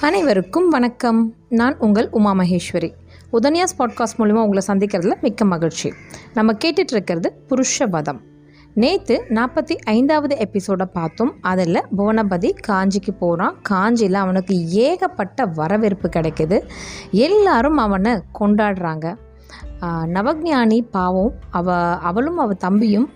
அனைவருக்கும் வணக்கம். நான் உங்கள் உமா மகேஸ்வரி. உதன்யாஸ் பாட்காஸ்ட் மூலிமா உங்களை சந்திக்கிறதுல மிக்க மகிழ்ச்சி. நம்ம கேட்டுட்டு இருக்கிறது புருஷபதம் நேற்று நாற்பத்தி ஐந்தாவது எபிசோடை பார்த்தோம். அதில் புவனபதி காஞ்சிக்கு போகிறான் காஞ்சியில் அவனுக்கு ஏகப்பட்ட வரவேற்பு கிடைக்குது. எல்லாரும் அவனை கொண்டாடுறாங்க. நவஜானி பாவம் அவ அவளும் அவள் தம்பியும்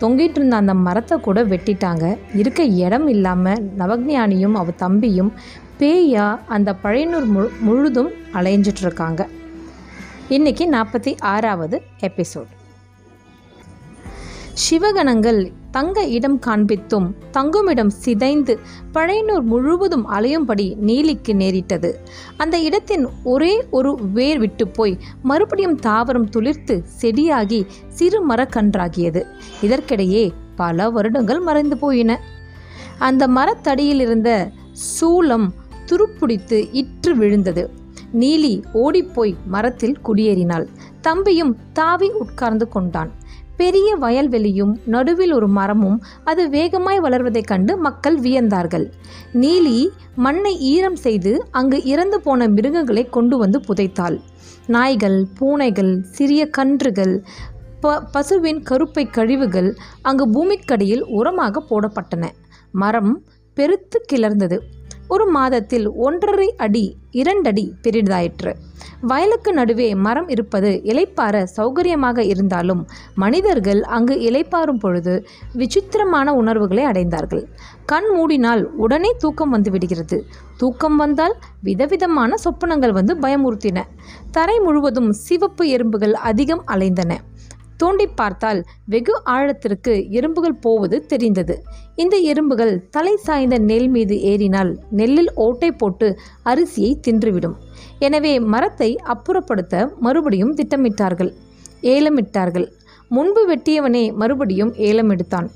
தொங்கிட்டு இருந்த அந்த மரத்தை கூட வெட்டிட்டாங்க. இருக்க இடம் இல்லாமல் நவக்ஞானியும் அவ தம்பியும் பேயா அந்த பழையனூர் முழு முழுதும் அலைஞ்சிட்ருக்காங்க இன்றைக்கி இன்னைக்கு நாற்பத்தி ஆறாவது எபிசோட். சிவகணங்கள் தங்க இடம் காண்பித்தும் தங்குமிடம் சிதைந்து பழையனூர் முழுவதும் அலையும்படி நீலிக்கு நேரிட்டது. அந்த இடத்தின் ஒரே ஒரு வேர் விட்டு போய் மறுபடியும் தாவரம் துளிர்த்து செடியாகி சிறு மரக்கன்றாகியது. இதற்கிடையே பல வருடங்கள் மறைந்து போயின. அந்த மரத்தடியில் இருந்த சூலம் துருப்பிடித்து இற்று விழுந்தது. நீலி ஓடிப்போய் மரத்தில் குடியேறினாள். தம்பியும் தாவி உட்கார்ந்து கொண்டான். பெரிய வயல்வெளியும் நடுவில் ஒரு மரமும் அது வேகமாய் வளர்வதைக் கண்டு மக்கள் வியந்தார்கள். நீலி மண்ணை ஈரம் செய்து அங்கு இறந்து போன மிருகங்களை கொண்டு வந்து புதைத்தாள். நாய்கள் பூனைகள் சிறிய கன்றுகள் ப பசுவின் கருப்பை கழிவுகள் அங்கு பூமிக்கடியில் உரமாக போடப்பட்டன. மரம் பெருத்து கிளர்ந்தது. ஒரு மாதத்தில் ஒன்றரை அடி இரண்டடி பெரிதாயிற்று. வயலுக்கு நடுவே மரம் இருப்பது இலைப்பார சௌகரியமாக இருந்தாலும் மனிதர்கள் அங்கு இலைப்பாரும் பொழுது விசித்திரமான உணர்வுகளை அடைந்தார்கள். கண் மூடினால் உடனே தூக்கம் வந்து விடுகிறது. தூக்கம் வந்தால் விதவிதமான சொப்பனங்கள் வந்து பயமுறுத்தின. தரை முழுவதும் சிவப்பு எறும்புகள் அதிகம் அலைந்தன. தோண்டி பார்த்தால் வெகு ஆழத்திற்கு எறும்புகள் போவது தெரிந்தது. இந்த எறும்புகள் தலை சாய்ந்த நெல் மீது ஏறினால் நெல்லில் ஓட்டை போட்டு அரிசியை தின்றுவிடும். எனவே மரத்தை அப்புறப்படுத்த மறுபடியும் திட்டமிட்டார்கள். ஏலமிட்டார்கள். முன்பு வெட்டியவனே மறுபடியும் ஏலம் எடுத்தான்.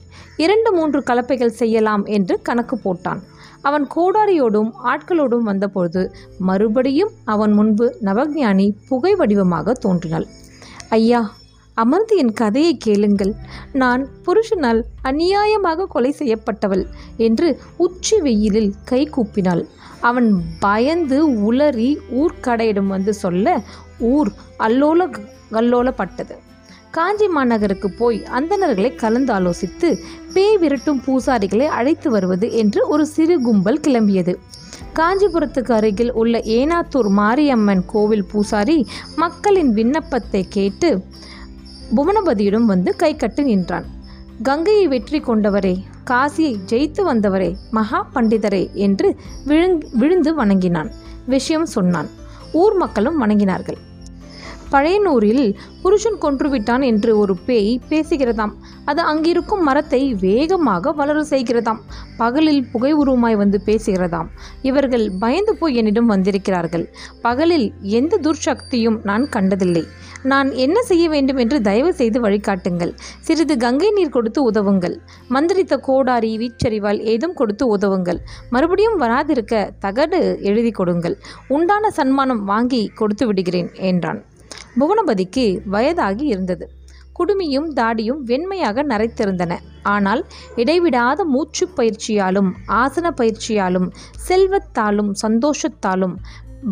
இரண்டு மூன்று கலப்பைகள் செய்யலாம் என்று கணக்கு போட்டான். அவன் கோடாரியோடும் ஆட்களோடும் வந்தபொழுது மறுபடியும் அவன் முன்பு நவஞானி புகை வடிவமாக தோன்றினாள். ஐயா அமர்ந்து என் கதையை கேளுங்கள். நான் புருஷனால் அநியாயமாக கொலை செய்யப்பட்டவள் என்று உச்சி வெயிலில் கை கூப்பினாள். அவன் பயந்து உளறி ஊர்க்கடையிடம் வந்து சொல்ல ஊர் அல்லோல கல்லோலப்பட்டது. காஞ்சி மாநகருக்கு போய் அந்தணர்களை கலந்து ஆலோசித்து பேய் விரட்டும் பூசாரிகளை அழைத்து வருவது என்று ஒரு சிறு கும்பல் கிளம்பியது. காஞ்சிபுரத்துக்கு அருகில் உள்ள ஏனாத்தூர் மாரியம்மன் கோவில் பூசாரி மக்களின் விண்ணப்பத்தை கேட்டு புவனபதியிடம் வந்து கை கட்டு நின்றான். கங்கையை வெற்றி கொண்டவரே காசியை ஜெயித்து வந்தவரே மகா பண்டிதரே என்று விழுங் விழுந்து வணங்கினான். விஷயம் சொன்னான். ஊர் மக்களும் வணங்கினார்கள். பழையனூரில் புருஷன் கொன்றுவிட்டான் என்று ஒரு பேய் பேசுகிறதாம். அது அங்கிருக்கும் மரத்தை வேகமாக வளர செய்கிறதாம். பகலில் புகை உருவமாய் வந்து பேசுகிறதாம். இவர்கள் பயந்து போய் என்னிடம் வந்திருக்கிறார்கள். பகலில் எந்த துர்சக்தியும் நான் கண்டதில்லை. நான் என்ன செய்ய வேண்டும் என்று தயவு செய்து வழிகாட்டுங்கள். சிறிது கங்கை நீர் கொடுத்து உதவுங்கள். மந்திரித்த கோடாரி வீச்சரிவால் ஏதும் கொடுத்து உதவுங்கள். மறுபடியும் வராதிருக்க தகடு எழுதி கொடுங்கள். உண்டான சன்மானம் வாங்கி கொடுத்து விடுகிறேன் என்றான். புவனபதிக்கு வயதாகி இருந்தது. குடுமியும் தாடியும் வெண்மையாக நரைத்திருந்தன. ஆனால் இடைவிடாத மூச்சு பயிற்சியாலும் ஆசன பயிற்சியாலும் செல்வத்தாலும் சந்தோஷத்தாலும்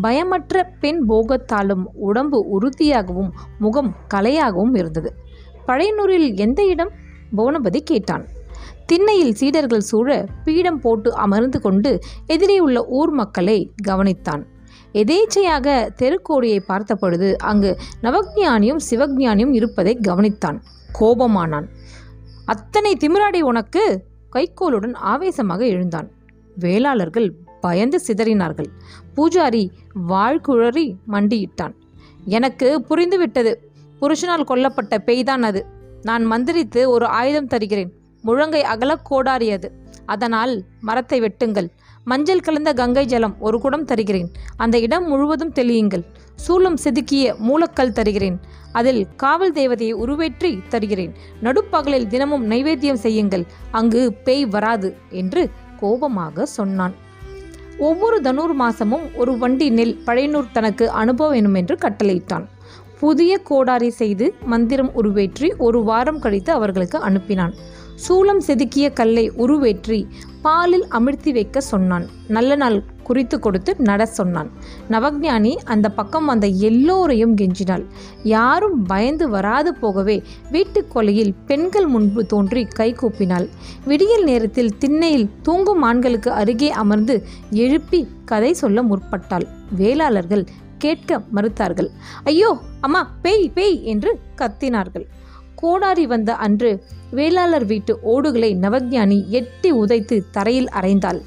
பயமற்ற பெண் போகத்தாலும் உடம்பு உறுதியாகவும் முகம் கலையாகவும் இருந்தது. பழையனூரில் எந்த இடம்? புவனபதி கேட்டான். திண்ணையில் சீடர்கள் சூழ பீடம் போட்டு அமர்ந்து கொண்டு எதிரே உள்ள ஊர் மக்களை கவனித்தான். எதேச்சையாக தெருக்கோடியை பார்த்தபொழுது அங்கு நவஜானியும் சிவஜானியும் இருப்பதை கவனித்தான். கோபமானான். அத்தனை திமிராடி உனக்கு? கைக்கோலுடன் ஆவேசமாக எழுந்தான். வேளாளர்கள் பயந்து சிதறினார்கள். பூஜாரி வாழ்குழறி மண்டியிட்டான். எனக்கு புரிந்துவிட்டது. புருஷனால் கொல்லப்பட்ட பெய்தான் அது. நான் மந்திரித்து ஒரு ஆயுதம் தருகிறேன். முழங்கை அகல கோடாரி அதனால் மரத்தை வெட்டுங்கள். மஞ்சள் கலந்த கங்கை ஜலம் ஒரு குடம் தருகிறேன். அந்த இடம் முழுவதும் தெளியுங்கள். சூலம் செதுக்கிய மூலக்கல் தருகிறேன். அதில் காவல் தேவதையை உருவேற்றி தருகிறேன். நடுப்பகலில் தினமும் நைவேத்தியம் செய்யுங்கள். அங்கு பேய் வராது என்று கோபமாக சொன்னான். ஒவ்வொரு தனூர் மாசமும் ஒரு வண்டி நெல் பழையனூர் தனக்கு அனுபவ வேணும் என்று கட்டளையிட்டான். புதிய கோடாரி செய்து மந்திரம் உருவேற்றி ஒரு வாரம் கழித்து அவர்களுக்கு அனுப்பினான். சூலம் செதுக்கிய கல்லை உருவேற்றி பாலில் அமிழ்த்தி வைக்க சொன்னான். நல்ல நாள் குறித்து கொடுத்து நட சொன்னான். நவக்ஞானி அந்த பக்கம் வந்த எல்லோரையும் கெஞ்சினாள். யாரும் பயந்து வராது போகவே வீட்டுக் கொலையில் பெண்கள் முன்பு தோன்றி கை கூப்பினாள். விடியல் நேரத்தில் திண்ணையில் தூங்கும் ஆண்களுக்கு அருகே அமர்ந்து எழுப்பி கதை சொல்ல முற்பட்டாள். வேளாளர்கள் கேட்க மறுத்தார்கள். ஐயோ அம்மா பேய் பேய்! என்று கத்தினார்கள். கோடாரி வந்த அன்று வேளாளர் வீட்டு ஓடுகளை நவஜானி எட்டி உதைத்து தரையில் அறைந்தாள்.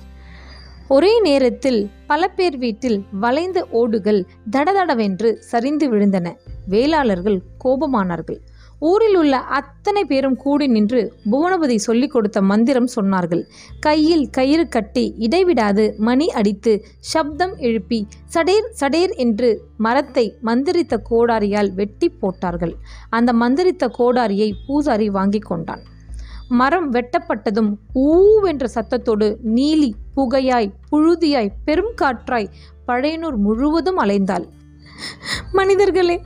ஒரே நேரத்தில் பல பேர் வீட்டில் வளைந்த ஓடுகள் தடதடவென்று சரிந்து விழுந்தன. வேளாளர்கள் கோபமானார்கள். ஊரில் உள்ள அத்தனை பேரும் கூடி நின்று புவனபதி சொல்லிக் கொடுத்த மந்திரம் சொன்னார்கள். கையில் கயிறு கட்டி இடைவிடாது மணி அடித்து சப்தம் எழுப்பி சடேர் சடேர் என்று மரத்தை மந்திரித்த கோடாரியால் வெட்டி போட்டார்கள். அந்த மந்திரித்த கோடாரியை பூசாரி வாங்கி கொண்டான். மரம் வெட்டப்பட்டதும் ஊவென்ற சத்தத்தோடு நீலி புகையாய் புழுதியாய் பெரும் காற்றாய் பழையனூர் முழுவதும் அலைந்தாள். மனிதர்களே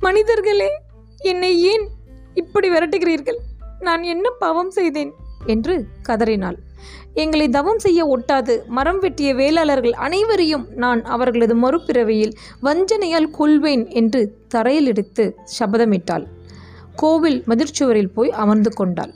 மனிதர்களே! என்னை ஏன் இப்படி விரட்டுகிறீர்கள்? நான் என்ன பாவம் செய்தேன்? என்று கதறினாள். எங்களை தவம் செய்ய ஒட்டாது மரம் வெட்டிய வேளாளர்கள் அனைவரையும் நான் அவர்களது மறுபிறவியில் வஞ்சனையால் கொல்வேன் என்று தரையில் எடுத்து சபதமிட்டாள். கோவில் மதிர்ச்சுவரில் போய் அமர்ந்து கொண்டாள்.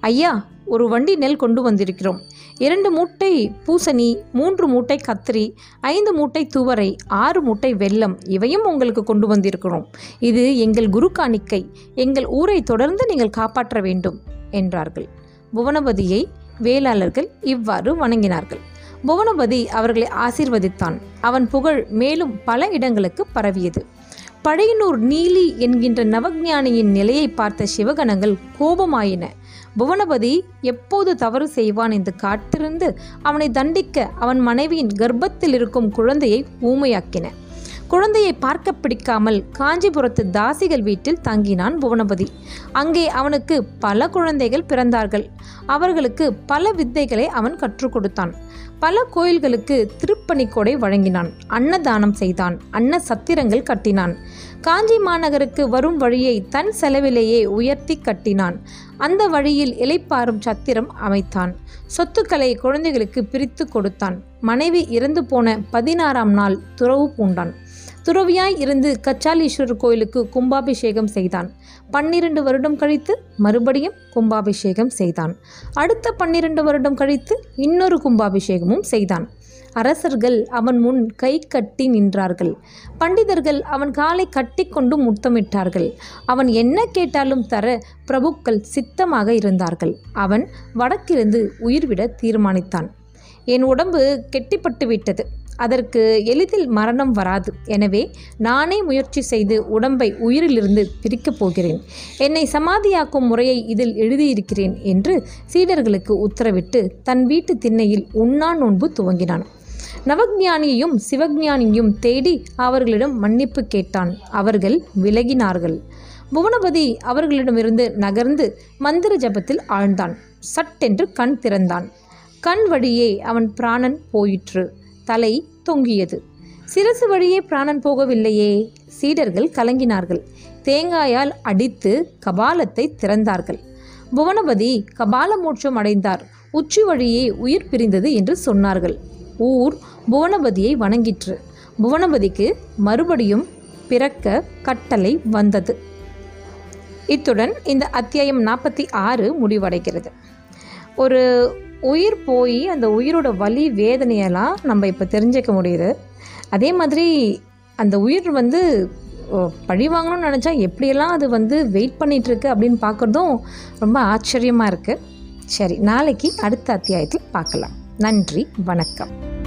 ஐயா ஒரு வண்டி நெல் கொண்டு வந்திருக்கிறோம். இரண்டு மூட்டை பூசணி மூன்று மூட்டை கத்திரி ஐந்து மூட்டை துவரை ஆறு மூட்டை வெல்லம் இவையும் உங்களுக்கு கொண்டு வந்திருக்கிறோம். இது எங்கள் குரு காணிக்கை. எங்கள் ஊரை தொடர்ந்து நீங்கள் காப்பாற்ற வேண்டும் என்றார்கள். புவனபதியை வேளாளர்கள் இவ்வாறு வணங்கினார்கள். புவனபதி அவர்களை ஆசீர்வதித்தான். அவன் புகழ் மேலும் பல இடங்களுக்கு பரவியது. பழையனூர் நீலி என்கின்ற நவஜானியின் நிலையை பார்த்த சிவகணங்கள் கோபமாயின. புவனபதி எப்போது தவறு செய்வான் என்று காத்திருந்து அவனை தண்டிக்க அவன் மனைவியின் கர்ப்பத்தில் இருக்கும் குழந்தையை ஊமையாக்கின. குழந்தையை பார்க்க பிடிக்காமல் காஞ்சிபுரத்து தாசிகள் வீட்டில் தங்கினான் புவனபதி. அங்கே அவனுக்கு பல குழந்தைகள் பிறந்தார்கள். அவர்களுக்கு பல வித்தைகளை அவன் கற்றுக் கொடுத்தான். பல கோயில்களுக்கு திருப்பணிக்கொடை வழங்கினான். அன்னதானம் செய்தான். அன்ன சத்திரங்கள் கட்டினான். காஞ்சி மாநகருக்கு வரும் வழியை தன் செலவிலேயே உயர்த்தி கட்டினான். அந்த வழியில் இலைப்பாரும் சத்திரம் அமைத்தான். சொத்துக்களை குழந்தைகளுக்கு பிரித்து கொடுத்தான். மனைவி இறந்து போன பதினாறாம் நாள் துறவு பூண்டான். துறவியாய் இருந்து கச்சாலீஸ்வரர் கோயிலுக்கு கும்பாபிஷேகம் செய்தான். பன்னிரண்டு வருடம் கழித்து மறுபடியும் கும்பாபிஷேகம் செய்தான். அடுத்த பன்னிரண்டு வருடம் கழித்து இன்னொரு கும்பாபிஷேகமும் செய்தான். அரசர்கள் அவன் முன் கை கட்டி நின்றார்கள். பண்டிதர்கள் அவன் காலை கட்டிக்கொண்டு முத்தமிட்டார்கள். அவன் என்ன கேட்டாலும் தர பிரபுக்கள் சித்தமாக இருந்தார்கள். அவன் வடக்கிருந்து உயிர்விட தீர்மானித்தான். என் உடம்பு கெட்டிப்பட்டு விட்டது. அதற்கு எளிதில் மரணம் வராது. எனவே நானே முயற்சி செய்து உடம்பை உயிரிலிருந்து பிரிக்கப் போகிறேன். என்னை சமாதியாக்கும் முறையை இதில் எழுதியிருக்கிறேன் என்று சீடர்களுக்கு உத்தரவிட்டு தன் வீட்டு திண்ணையில் உண்ணா நோன்பு துவங்கினான். நவஜானியையும் சிவஞானியையும் தேடி அவர்களிடம் மன்னிப்பு கேட்டான். அவர்கள் விலகினார்கள். புவனபதி அவர்களிடமிருந்து நகர்ந்து மந்திர ஜபத்தில் ஆழ்ந்தான். சட்டென்று கண் திறந்தான். கண் வழியே அவன் பிராணன் போயிற்று. தலை தொங்கியது. சிரசு வழியே பிராணன் போகவில்லையே. சீடர்கள் கலங்கினார்கள். தேங்காயால் அடித்து கபாலத்தை திறந்தார்கள். புவனபதி கபால மோட்சம் அடைந்தார். உச்சி வழியே உயிர் பிரிந்தது என்று சொன்னார்கள். ஊர் புவனபதியை வணங்கிற்று. புவனபதிக்கு மறுபடியும் பிறக்க கட்டளை வந்தது. இத்துடன் இந்த அத்தியாயம் நாற்பத்தி ஆறு முடிவடைகிறது. ஒரு உயிர் போய் அந்த உயிரோட வலி வேதனையெல்லாம் நம்ம இப்போ தெரிஞ்சுக்க முடியுது. அதே மாதிரி அந்த உயிர் வந்து பழி வாங்கணும்னு நினச்சா எப்படியெல்லாம் அது வந்து வெயிட் பண்ணிகிட்ருக்கு அப்படின்னு பார்க்குறதும் ரொம்ப ஆச்சரியமாக இருக்குது சரி நாளைக்கு அடுத்த அத்தியாயத்தில் பார்க்கலாம். நன்றி வணக்கம்.